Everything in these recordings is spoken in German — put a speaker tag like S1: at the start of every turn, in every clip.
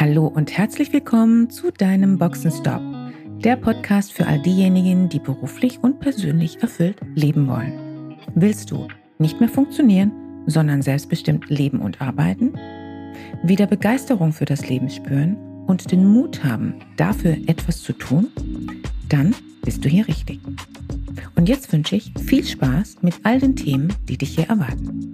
S1: Hallo und herzlich willkommen zu deinem Boxenstopp, der Podcast für all diejenigen, die beruflich und persönlich erfüllt leben wollen. Willst du nicht mehr funktionieren, sondern selbstbestimmt leben und arbeiten? Wieder Begeisterung für das Leben spüren und den Mut haben, dafür etwas zu tun? Dann bist du hier richtig. Und jetzt wünsche ich viel Spaß mit all den Themen, die dich hier erwarten.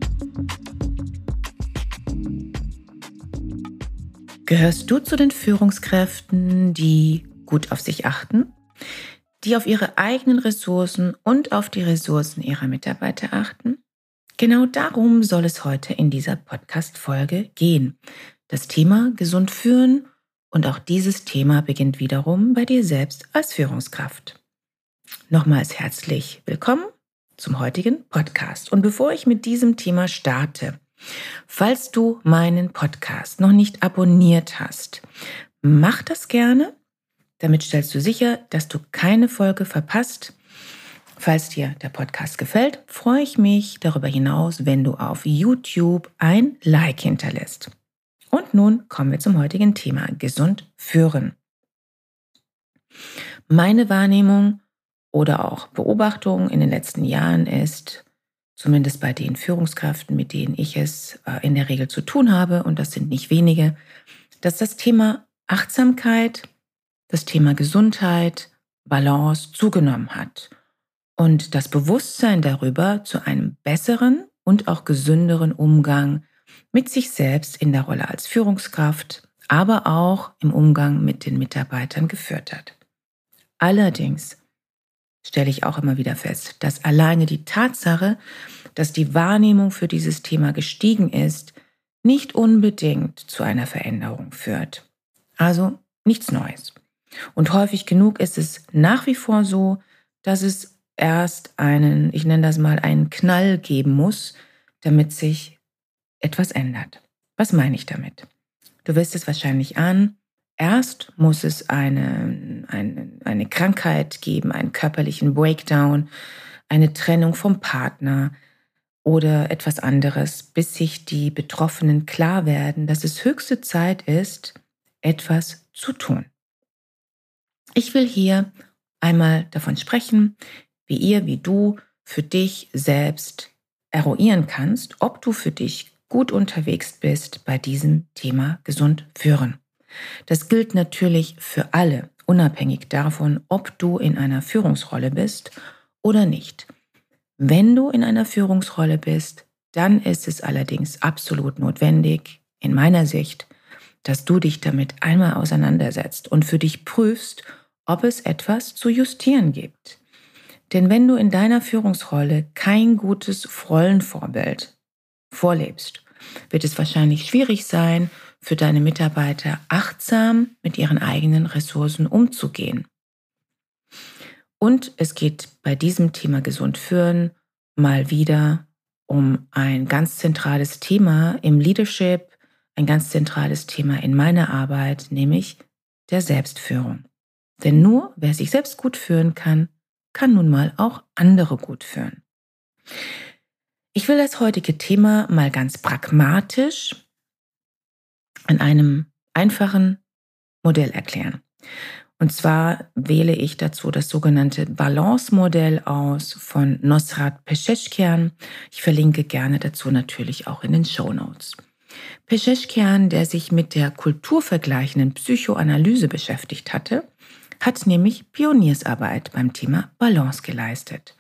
S1: Gehörst du zu den Führungskräften, die gut auf sich achten, die auf ihre eigenen Ressourcen und auf die Ressourcen ihrer Mitarbeiter achten? Genau darum soll es heute in dieser Podcast-Folge gehen. Das Thema gesund führen und auch dieses Thema beginnt wiederum bei dir selbst als Führungskraft. Nochmals herzlich willkommen zum heutigen Podcast. Und bevor ich mit diesem Thema starte, Falls du meinen Podcast noch nicht abonniert hast, mach das gerne. Damit stellst du sicher, dass du keine Folge verpasst. Falls dir der Podcast gefällt, freue ich mich darüber hinaus, wenn du auf YouTube ein Like hinterlässt. Und nun kommen wir zum heutigen Thema Gesund führen. Meine Wahrnehmung oder auch Beobachtung in den letzten Jahren ist, zumindest bei den Führungskräften, mit denen ich es äh, in der Regel zu tun habe, und das sind nicht wenige, dass das Thema Achtsamkeit, das Thema Gesundheit, Balance zugenommen hat und das Bewusstsein darüber zu einem besseren und auch gesünderen Umgang mit sich selbst in der Rolle als Führungskraft, aber auch im Umgang mit den Mitarbeitern geführt hat. Allerdings stelle ich auch immer wieder fest, dass alleine die Tatsache, dass die Wahrnehmung für dieses Thema gestiegen ist, nicht unbedingt zu einer Veränderung führt. Also nichts Neues. Und häufig genug ist es nach wie vor so, dass es erst einen, ich nenne das mal, einen Knall geben muss, damit sich etwas ändert. Was meine ich damit? Du wirst es wahrscheinlich an, Erst muss es eine, eine, eine Krankheit geben, einen körperlichen Breakdown, eine Trennung vom Partner oder etwas anderes, bis sich die Betroffenen klar werden, dass es höchste Zeit ist, etwas zu tun. Ich will hier einmal davon sprechen, wie ihr, wie du für dich selbst eruieren kannst, ob du für dich gut unterwegs bist bei diesem Thema gesund führen. Das gilt natürlich für alle, unabhängig davon, ob du in einer Führungsrolle bist oder nicht. Wenn du in einer Führungsrolle bist, dann ist es allerdings absolut notwendig, in meiner Sicht, dass du dich damit einmal auseinandersetzt und für dich prüfst, ob es etwas zu justieren gibt. Denn wenn du in deiner Führungsrolle kein gutes Rollenvorbild vorlebst, wird es wahrscheinlich schwierig sein, für deine Mitarbeiter achtsam mit ihren eigenen Ressourcen umzugehen. Und es geht bei diesem Thema Gesund führen mal wieder um ein ganz zentrales Thema im Leadership, ein ganz zentrales Thema in meiner Arbeit, nämlich der Selbstführung. Denn nur wer sich selbst gut führen kann, kann nun mal auch andere gut führen. Ich will das heutige Thema mal ganz pragmatisch an einem einfachen Modell erklären. Und zwar wähle ich dazu das sogenannte Balance-Modell aus von Nosrat Pescheshkian. Ich verlinke gerne dazu natürlich auch in den Show Notes. Pescheshkian, der sich mit der kulturvergleichenden Psychoanalyse beschäftigt hatte, hat nämlich Pioniersarbeit beim Thema Balance geleistet.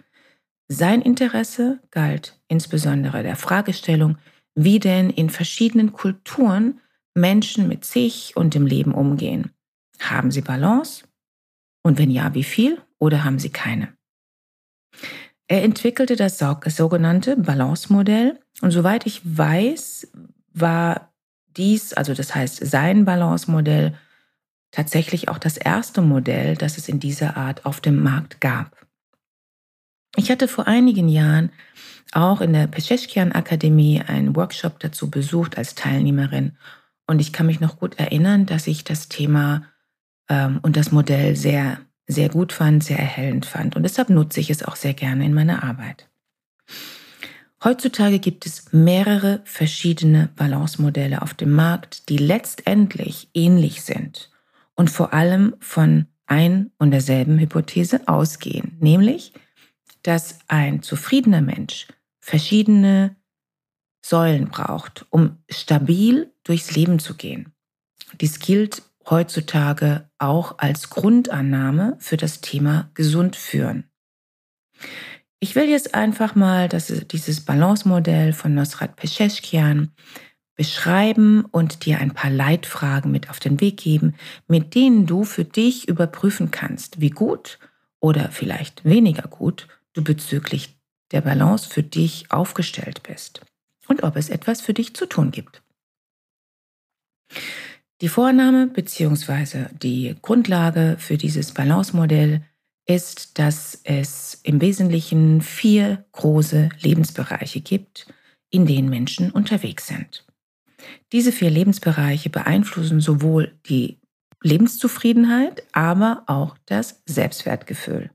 S1: Sein Interesse galt insbesondere der Fragestellung, wie denn in verschiedenen Kulturen Menschen mit sich und dem Leben umgehen. Haben sie Balance? Und wenn ja, wie viel? Oder haben sie keine? Er entwickelte das sogenannte Balance-Modell und soweit ich weiß, war dies, also das heißt sein Balance-Modell, tatsächlich auch das erste Modell, das es in dieser Art auf dem Markt gab. Ich hatte vor einigen Jahren auch in der Pescheshkian Akademie einen Workshop dazu besucht als Teilnehmerin und ich kann mich noch gut erinnern, dass ich das Thema ähm, und das Modell sehr, sehr gut fand, sehr erhellend fand. Und deshalb nutze ich es auch sehr gerne in meiner Arbeit. Heutzutage gibt es mehrere verschiedene Balance-Modelle auf dem Markt, die letztendlich ähnlich sind und vor allem von ein und derselben Hypothese ausgehen, nämlich, dass ein zufriedener Mensch verschiedene Säulen braucht, um stabil durchs Leben zu gehen. Dies gilt heutzutage auch als Grundannahme für das Thema gesund führen. Ich will jetzt einfach mal das, dieses Balance-Modell von Nosrat Pescheshkian beschreiben und dir ein paar Leitfragen mit auf den Weg geben, mit denen du für dich überprüfen kannst, wie gut oder vielleicht weniger gut du bezüglich der Balance für dich aufgestellt bist und ob es etwas für dich zu tun gibt. Die Vorname bzw. die Grundlage für dieses Balance-Modell ist, dass es im Wesentlichen vier große Lebensbereiche gibt, in denen Menschen unterwegs sind. Diese vier Lebensbereiche beeinflussen sowohl die Lebenszufriedenheit, aber auch das Selbstwertgefühl.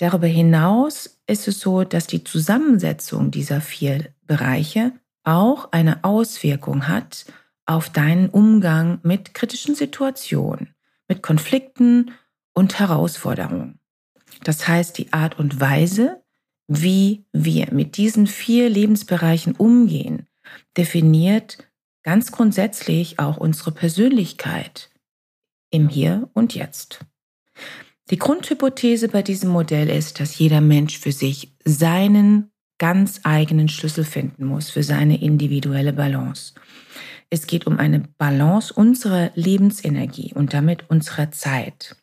S1: Darüber hinaus ist es so, dass die Zusammensetzung dieser vier Bereiche auch eine Auswirkung hat auf deinen Umgang mit kritischen Situationen, mit Konflikten und Herausforderungen. Das heißt, die Art und Weise, wie wir mit diesen vier Lebensbereichen umgehen, definiert ganz grundsätzlich auch unsere Persönlichkeit im Hier und Jetzt. Die Grundhypothese bei diesem Modell ist, dass jeder Mensch für sich seinen ganz eigenen Schlüssel finden muss für seine individuelle Balance. Es geht um eine Balance unserer Lebensenergie und damit unserer Zeit.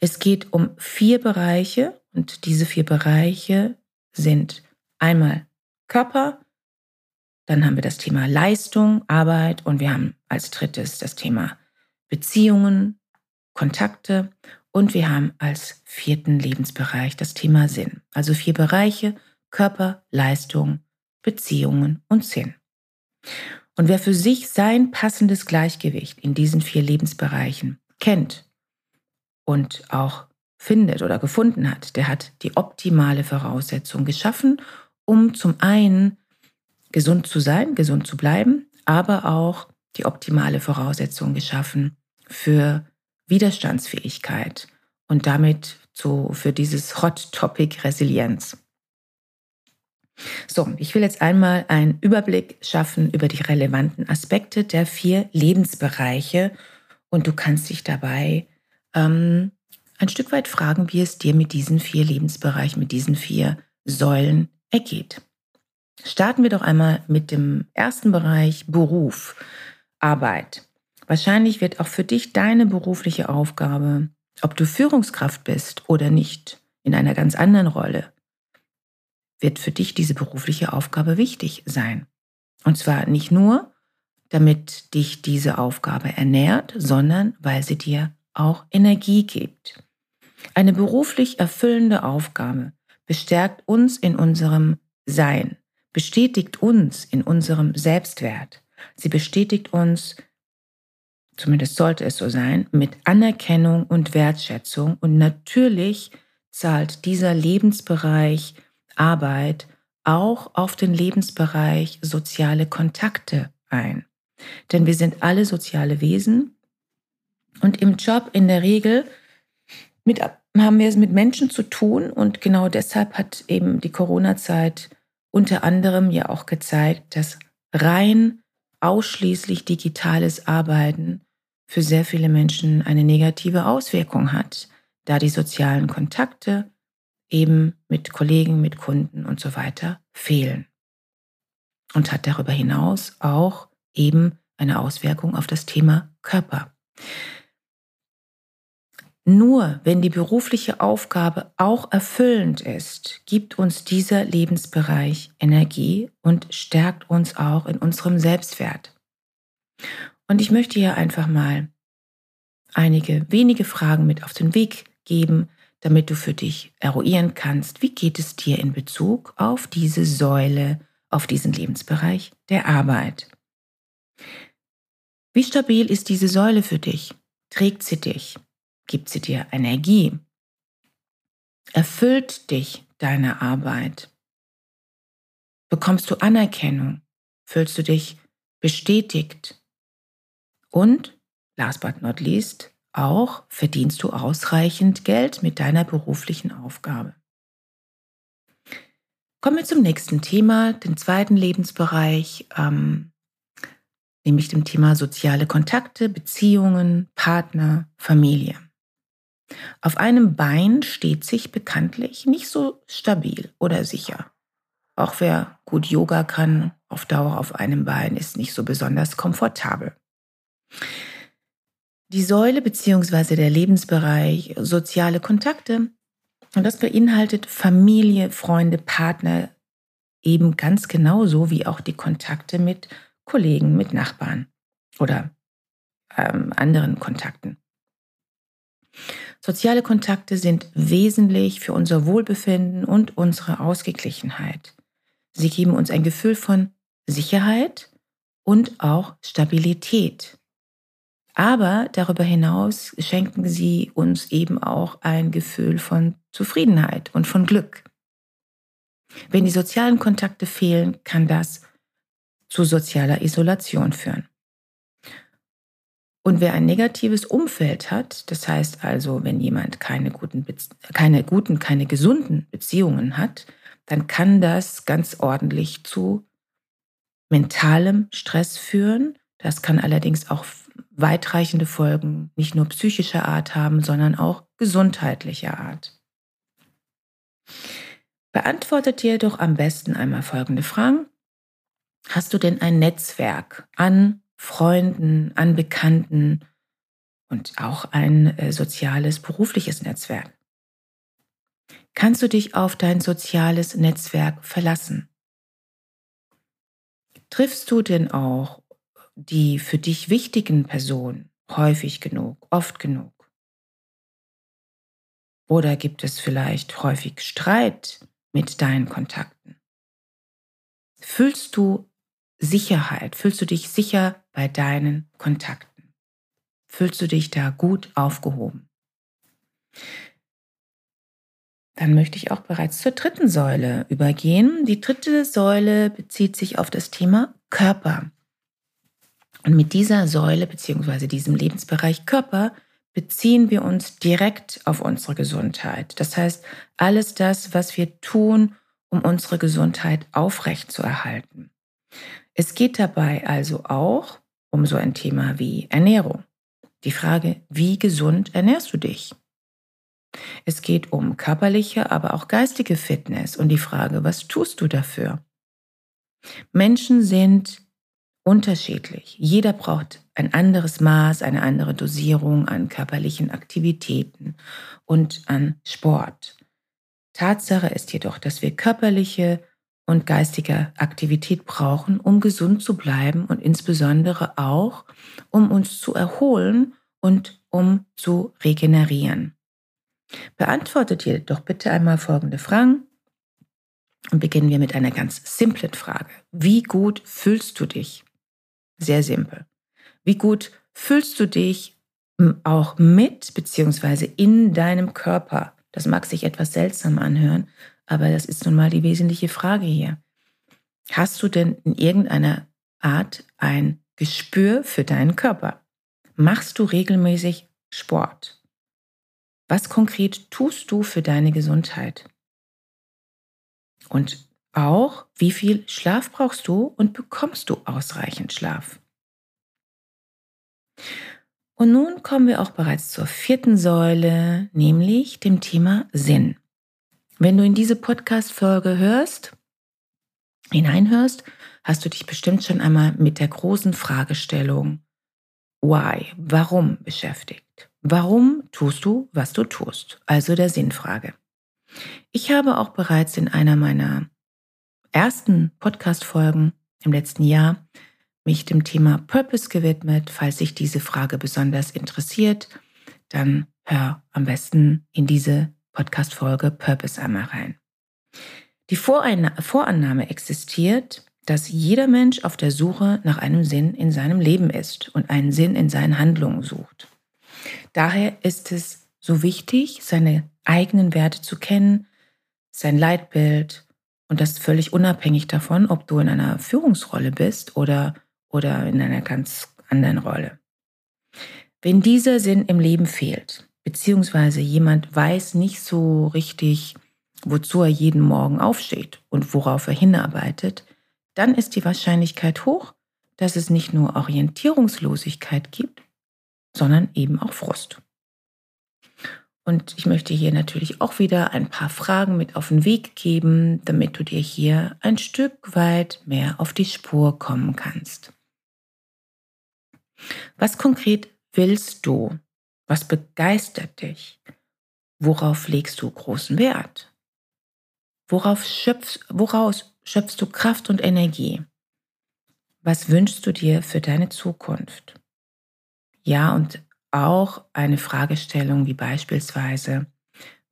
S1: Es geht um vier Bereiche und diese vier Bereiche sind einmal Körper, dann haben wir das Thema Leistung, Arbeit und wir haben als drittes das Thema Beziehungen, Kontakte und wir haben als vierten Lebensbereich das Thema Sinn. Also vier Bereiche, Körper, Leistung, Beziehungen und Sinn. Und wer für sich sein passendes Gleichgewicht in diesen vier Lebensbereichen kennt und auch findet oder gefunden hat, der hat die optimale Voraussetzung geschaffen, um zum einen gesund zu sein, gesund zu bleiben, aber auch die optimale Voraussetzung geschaffen für Widerstandsfähigkeit und damit zu, für dieses Hot Topic Resilienz. So, ich will jetzt einmal einen Überblick schaffen über die relevanten Aspekte der vier Lebensbereiche und du kannst dich dabei ähm, ein Stück weit fragen, wie es dir mit diesen vier Lebensbereichen, mit diesen vier Säulen ergeht. Starten wir doch einmal mit dem ersten Bereich Beruf, Arbeit. Wahrscheinlich wird auch für dich deine berufliche Aufgabe, ob du Führungskraft bist oder nicht, in einer ganz anderen Rolle, wird für dich diese berufliche Aufgabe wichtig sein. Und zwar nicht nur, damit dich diese Aufgabe ernährt, sondern weil sie dir auch Energie gibt. Eine beruflich erfüllende Aufgabe bestärkt uns in unserem Sein, bestätigt uns in unserem Selbstwert. Sie bestätigt uns, zumindest sollte es so sein, mit Anerkennung und Wertschätzung. Und natürlich zahlt dieser Lebensbereich Arbeit auch auf den Lebensbereich soziale Kontakte ein. Denn wir sind alle soziale Wesen und im Job in der Regel mit, haben wir es mit Menschen zu tun und genau deshalb hat eben die Corona-Zeit unter anderem ja auch gezeigt, dass rein ausschließlich digitales Arbeiten für sehr viele Menschen eine negative Auswirkung hat, da die sozialen Kontakte eben mit Kollegen, mit Kunden und so weiter fehlen. Und hat darüber hinaus auch eben eine Auswirkung auf das Thema Körper. Nur wenn die berufliche Aufgabe auch erfüllend ist, gibt uns dieser Lebensbereich Energie und stärkt uns auch in unserem Selbstwert. Und ich möchte hier einfach mal einige wenige Fragen mit auf den Weg geben, damit du für dich eruieren kannst, wie geht es dir in Bezug auf diese Säule, auf diesen Lebensbereich der Arbeit. Wie stabil ist diese Säule für dich? Trägt sie dich? Gibt sie dir Energie? Erfüllt dich deiner Arbeit? Bekommst du Anerkennung? Fühlst du dich bestätigt? Und, last but not least, auch verdienst du ausreichend Geld mit deiner beruflichen Aufgabe. Kommen wir zum nächsten Thema, den zweiten Lebensbereich, ähm, nämlich dem Thema soziale Kontakte, Beziehungen, Partner, Familie. Auf einem Bein steht sich bekanntlich nicht so stabil oder sicher. Auch wer gut Yoga kann, auf Dauer auf einem Bein ist nicht so besonders komfortabel. Die Säule bzw. der Lebensbereich soziale Kontakte, und das beinhaltet Familie, Freunde, Partner, eben ganz genauso wie auch die Kontakte mit Kollegen, mit Nachbarn oder ähm, anderen Kontakten. Soziale Kontakte sind wesentlich für unser Wohlbefinden und unsere Ausgeglichenheit. Sie geben uns ein Gefühl von Sicherheit und auch Stabilität. Aber darüber hinaus schenken sie uns eben auch ein Gefühl von Zufriedenheit und von Glück. Wenn die sozialen Kontakte fehlen, kann das zu sozialer Isolation führen. Und wer ein negatives Umfeld hat, das heißt also, wenn jemand keine guten, keine guten, keine gesunden Beziehungen hat, dann kann das ganz ordentlich zu mentalem Stress führen. Das kann allerdings auch weitreichende Folgen nicht nur psychischer Art haben, sondern auch gesundheitlicher Art. Beantwortet dir doch am besten einmal folgende Fragen. Hast du denn ein Netzwerk an Freunden, an Bekannten und auch ein äh, soziales, berufliches Netzwerk. Kannst du dich auf dein soziales Netzwerk verlassen? Triffst du denn auch die für dich wichtigen Personen häufig genug, oft genug? Oder gibt es vielleicht häufig Streit mit deinen Kontakten? Fühlst du Sicherheit? Fühlst du dich sicher bei deinen Kontakten? Fühlst du dich da gut aufgehoben? Dann möchte ich auch bereits zur dritten Säule übergehen. Die dritte Säule bezieht sich auf das Thema Körper. Und mit dieser Säule bzw. diesem Lebensbereich Körper beziehen wir uns direkt auf unsere Gesundheit. Das heißt, alles das, was wir tun, um unsere Gesundheit aufrechtzuerhalten. Es geht dabei also auch um so ein Thema wie Ernährung. Die Frage, wie gesund ernährst du dich? Es geht um körperliche, aber auch geistige Fitness und die Frage, was tust du dafür? Menschen sind unterschiedlich. Jeder braucht ein anderes Maß, eine andere Dosierung an körperlichen Aktivitäten und an Sport. Tatsache ist jedoch, dass wir körperliche und geistige Aktivität brauchen, um gesund zu bleiben und insbesondere auch, um uns zu erholen und um zu regenerieren. Beantwortet ihr doch bitte einmal folgende Fragen und beginnen wir mit einer ganz simplen Frage. Wie gut fühlst du dich? Sehr simpel. Wie gut fühlst du dich auch mit bzw. in deinem Körper? Das mag sich etwas seltsam anhören, aber das ist nun mal die wesentliche Frage hier. Hast du denn in irgendeiner Art ein Gespür für deinen Körper? Machst du regelmäßig Sport? Was konkret tust du für deine Gesundheit? Und auch, wie viel Schlaf brauchst du und bekommst du ausreichend Schlaf? Und nun kommen wir auch bereits zur vierten Säule, nämlich dem Thema Sinn. Wenn du in diese Podcast-Folge hörst, hineinhörst, hast du dich bestimmt schon einmal mit der großen Fragestellung Why, warum beschäftigt. Warum tust du, was du tust? Also der Sinnfrage. Ich habe auch bereits in einer meiner ersten Podcast-Folgen im letzten Jahr mich dem Thema Purpose gewidmet. Falls dich diese Frage besonders interessiert, dann hör am besten in diese Podcast-Folge Purpose einmal rein. Die Vorannahme existiert, dass jeder Mensch auf der Suche nach einem Sinn in seinem Leben ist und einen Sinn in seinen Handlungen sucht. Daher ist es so wichtig, seine eigenen Werte zu kennen, sein Leitbild und das völlig unabhängig davon, ob du in einer Führungsrolle bist oder, oder in einer ganz anderen Rolle. Wenn dieser Sinn im Leben fehlt, beziehungsweise jemand weiß nicht so richtig, wozu er jeden Morgen aufsteht und worauf er hinarbeitet, dann ist die Wahrscheinlichkeit hoch, dass es nicht nur Orientierungslosigkeit gibt, sondern eben auch Frust. Und ich möchte hier natürlich auch wieder ein paar Fragen mit auf den Weg geben, damit du dir hier ein Stück weit mehr auf die Spur kommen kannst. Was konkret willst du? Was begeistert dich? Worauf legst du großen Wert? Worauf schöpfst, woraus schöpfst du Kraft und Energie? Was wünschst du dir für deine Zukunft? Ja, und auch eine Fragestellung wie beispielsweise,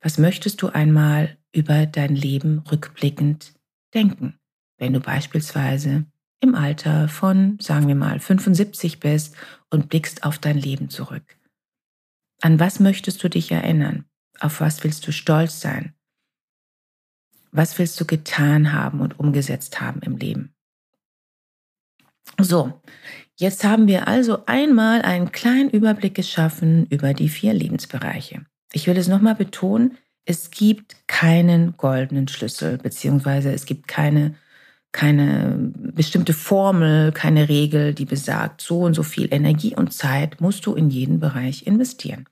S1: was möchtest du einmal über dein Leben rückblickend denken, wenn du beispielsweise im Alter von, sagen wir mal, 75 bist und blickst auf dein Leben zurück. An was möchtest du dich erinnern? Auf was willst du stolz sein? Was willst du getan haben und umgesetzt haben im Leben? So, jetzt haben wir also einmal einen kleinen Überblick geschaffen über die vier Lebensbereiche. Ich will es nochmal betonen, es gibt keinen goldenen Schlüssel, beziehungsweise es gibt keine, keine bestimmte Formel, keine Regel, die besagt, so und so viel Energie und Zeit musst du in jeden Bereich investieren.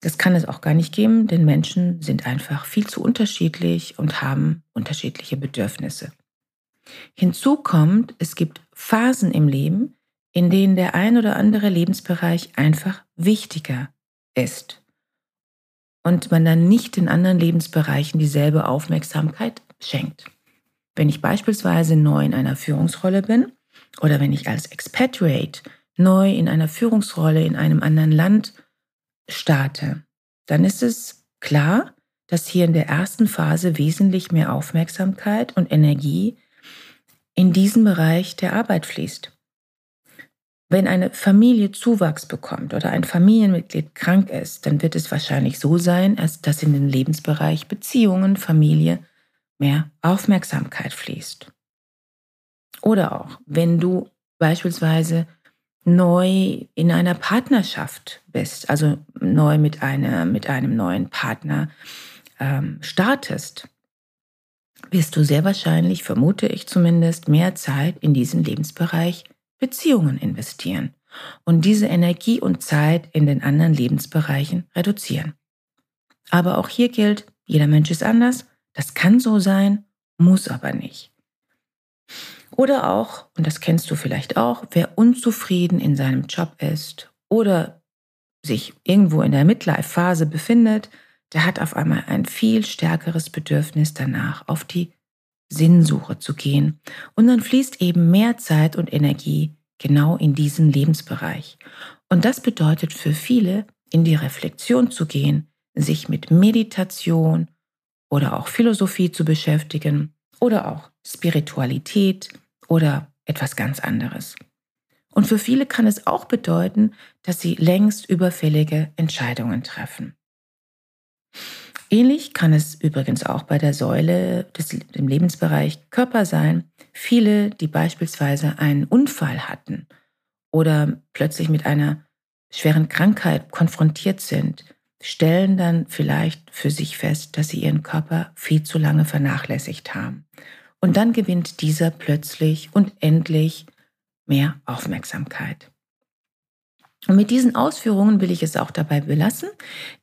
S1: Das kann es auch gar nicht geben, denn Menschen sind einfach viel zu unterschiedlich und haben unterschiedliche Bedürfnisse. Hinzu kommt, es gibt Phasen im Leben, in denen der ein oder andere Lebensbereich einfach wichtiger ist und man dann nicht in anderen Lebensbereichen dieselbe Aufmerksamkeit schenkt. Wenn ich beispielsweise neu in einer Führungsrolle bin oder wenn ich als Expatriate neu in einer Führungsrolle in einem anderen Land starte, dann ist es klar, dass hier in der ersten Phase wesentlich mehr Aufmerksamkeit und Energie in diesen Bereich der Arbeit fließt. Wenn eine Familie Zuwachs bekommt oder ein Familienmitglied krank ist, dann wird es wahrscheinlich so sein, dass in den Lebensbereich Beziehungen, Familie mehr Aufmerksamkeit fließt. Oder auch, wenn du beispielsweise neu in einer Partnerschaft bist, also neu mit, einer, mit einem neuen Partner ähm, startest, wirst du sehr wahrscheinlich, vermute ich zumindest, mehr Zeit in diesen Lebensbereich Beziehungen investieren und diese Energie und Zeit in den anderen Lebensbereichen reduzieren. Aber auch hier gilt, jeder Mensch ist anders, das kann so sein, muss aber nicht. Oder auch, und das kennst du vielleicht auch, wer unzufrieden in seinem Job ist oder sich irgendwo in der Midlife-Phase befindet, der hat auf einmal ein viel stärkeres Bedürfnis danach, auf die Sinnsuche zu gehen. Und dann fließt eben mehr Zeit und Energie genau in diesen Lebensbereich. Und das bedeutet für viele, in die Reflexion zu gehen, sich mit Meditation oder auch Philosophie zu beschäftigen oder auch Spiritualität oder etwas ganz anderes. Und für viele kann es auch bedeuten, dass sie längst überfällige Entscheidungen treffen. Ähnlich kann es übrigens auch bei der Säule des, im Lebensbereich Körper sein. Viele, die beispielsweise einen Unfall hatten oder plötzlich mit einer schweren Krankheit konfrontiert sind, stellen dann vielleicht für sich fest, dass sie ihren Körper viel zu lange vernachlässigt haben. Und dann gewinnt dieser plötzlich und endlich mehr Aufmerksamkeit. Und mit diesen Ausführungen will ich es auch dabei belassen.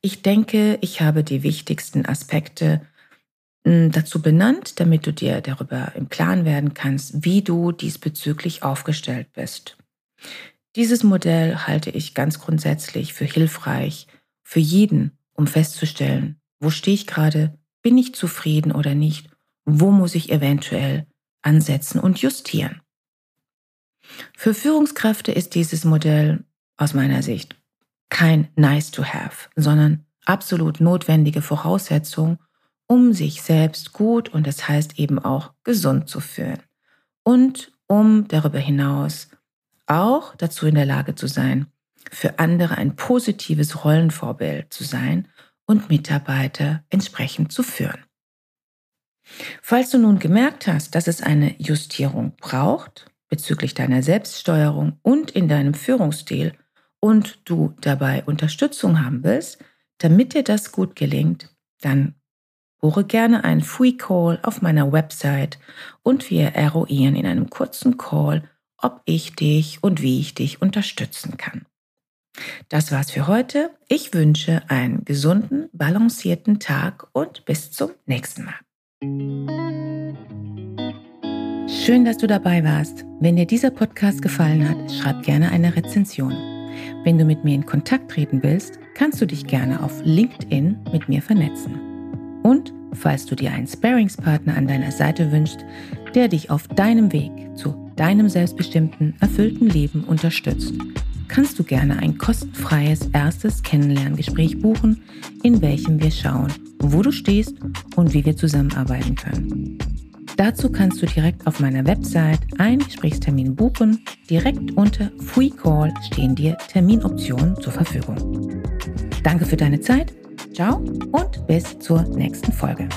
S1: Ich denke, ich habe die wichtigsten Aspekte hm, dazu benannt, damit du dir darüber im Klaren werden kannst, wie du diesbezüglich aufgestellt bist. Dieses Modell halte ich ganz grundsätzlich für hilfreich für jeden, um festzustellen, wo stehe ich gerade, bin ich zufrieden oder nicht, wo muss ich eventuell ansetzen und justieren. Für Führungskräfte ist dieses Modell aus meiner Sicht kein Nice to Have, sondern absolut notwendige Voraussetzung, um sich selbst gut und das heißt eben auch gesund zu fühlen und um darüber hinaus auch dazu in der Lage zu sein, für andere ein positives Rollenvorbild zu sein und Mitarbeiter entsprechend zu führen. Falls du nun gemerkt hast, dass es eine Justierung braucht bezüglich deiner Selbststeuerung und in deinem Führungsstil und du dabei Unterstützung haben willst, damit dir das gut gelingt, dann buche gerne einen Free Call auf meiner Website und wir eruieren in einem kurzen Call, ob ich dich und wie ich dich unterstützen kann. Das war's für heute. Ich wünsche einen gesunden, balancierten Tag und bis zum nächsten Mal. Schön, dass du dabei warst. Wenn dir dieser Podcast gefallen hat, schreib gerne eine Rezension. Wenn du mit mir in Kontakt treten willst, kannst du dich gerne auf LinkedIn mit mir vernetzen. Und falls du dir einen Sparingspartner an deiner Seite wünschst, der dich auf deinem Weg zu deinem selbstbestimmten, erfüllten Leben unterstützt, kannst du gerne ein kostenfreies erstes Kennenlerngespräch buchen, in welchem wir schauen, wo du stehst und wie wir zusammenarbeiten können. Dazu kannst du direkt auf meiner Website einen Gesprächstermin buchen. Direkt unter Free Call stehen dir Terminoptionen zur Verfügung. Danke für deine Zeit. Ciao und bis zur nächsten Folge.